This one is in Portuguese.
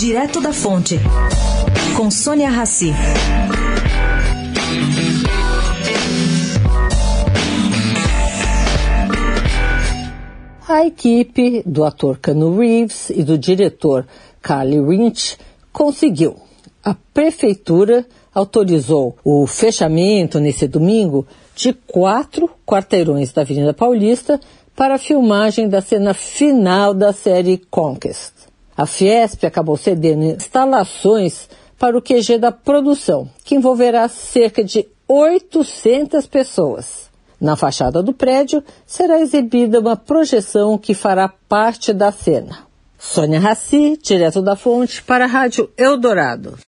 Direto da Fonte, com Sônia Rassi. A equipe do ator Cano Reeves e do diretor Carly Lynch conseguiu. A prefeitura autorizou o fechamento nesse domingo de quatro quarteirões da Avenida Paulista para a filmagem da cena final da série Conquest. A Fiesp acabou cedendo instalações para o QG da produção, que envolverá cerca de 800 pessoas. Na fachada do prédio será exibida uma projeção que fará parte da cena. Sônia Raci, direto da fonte, para a Rádio Eldorado.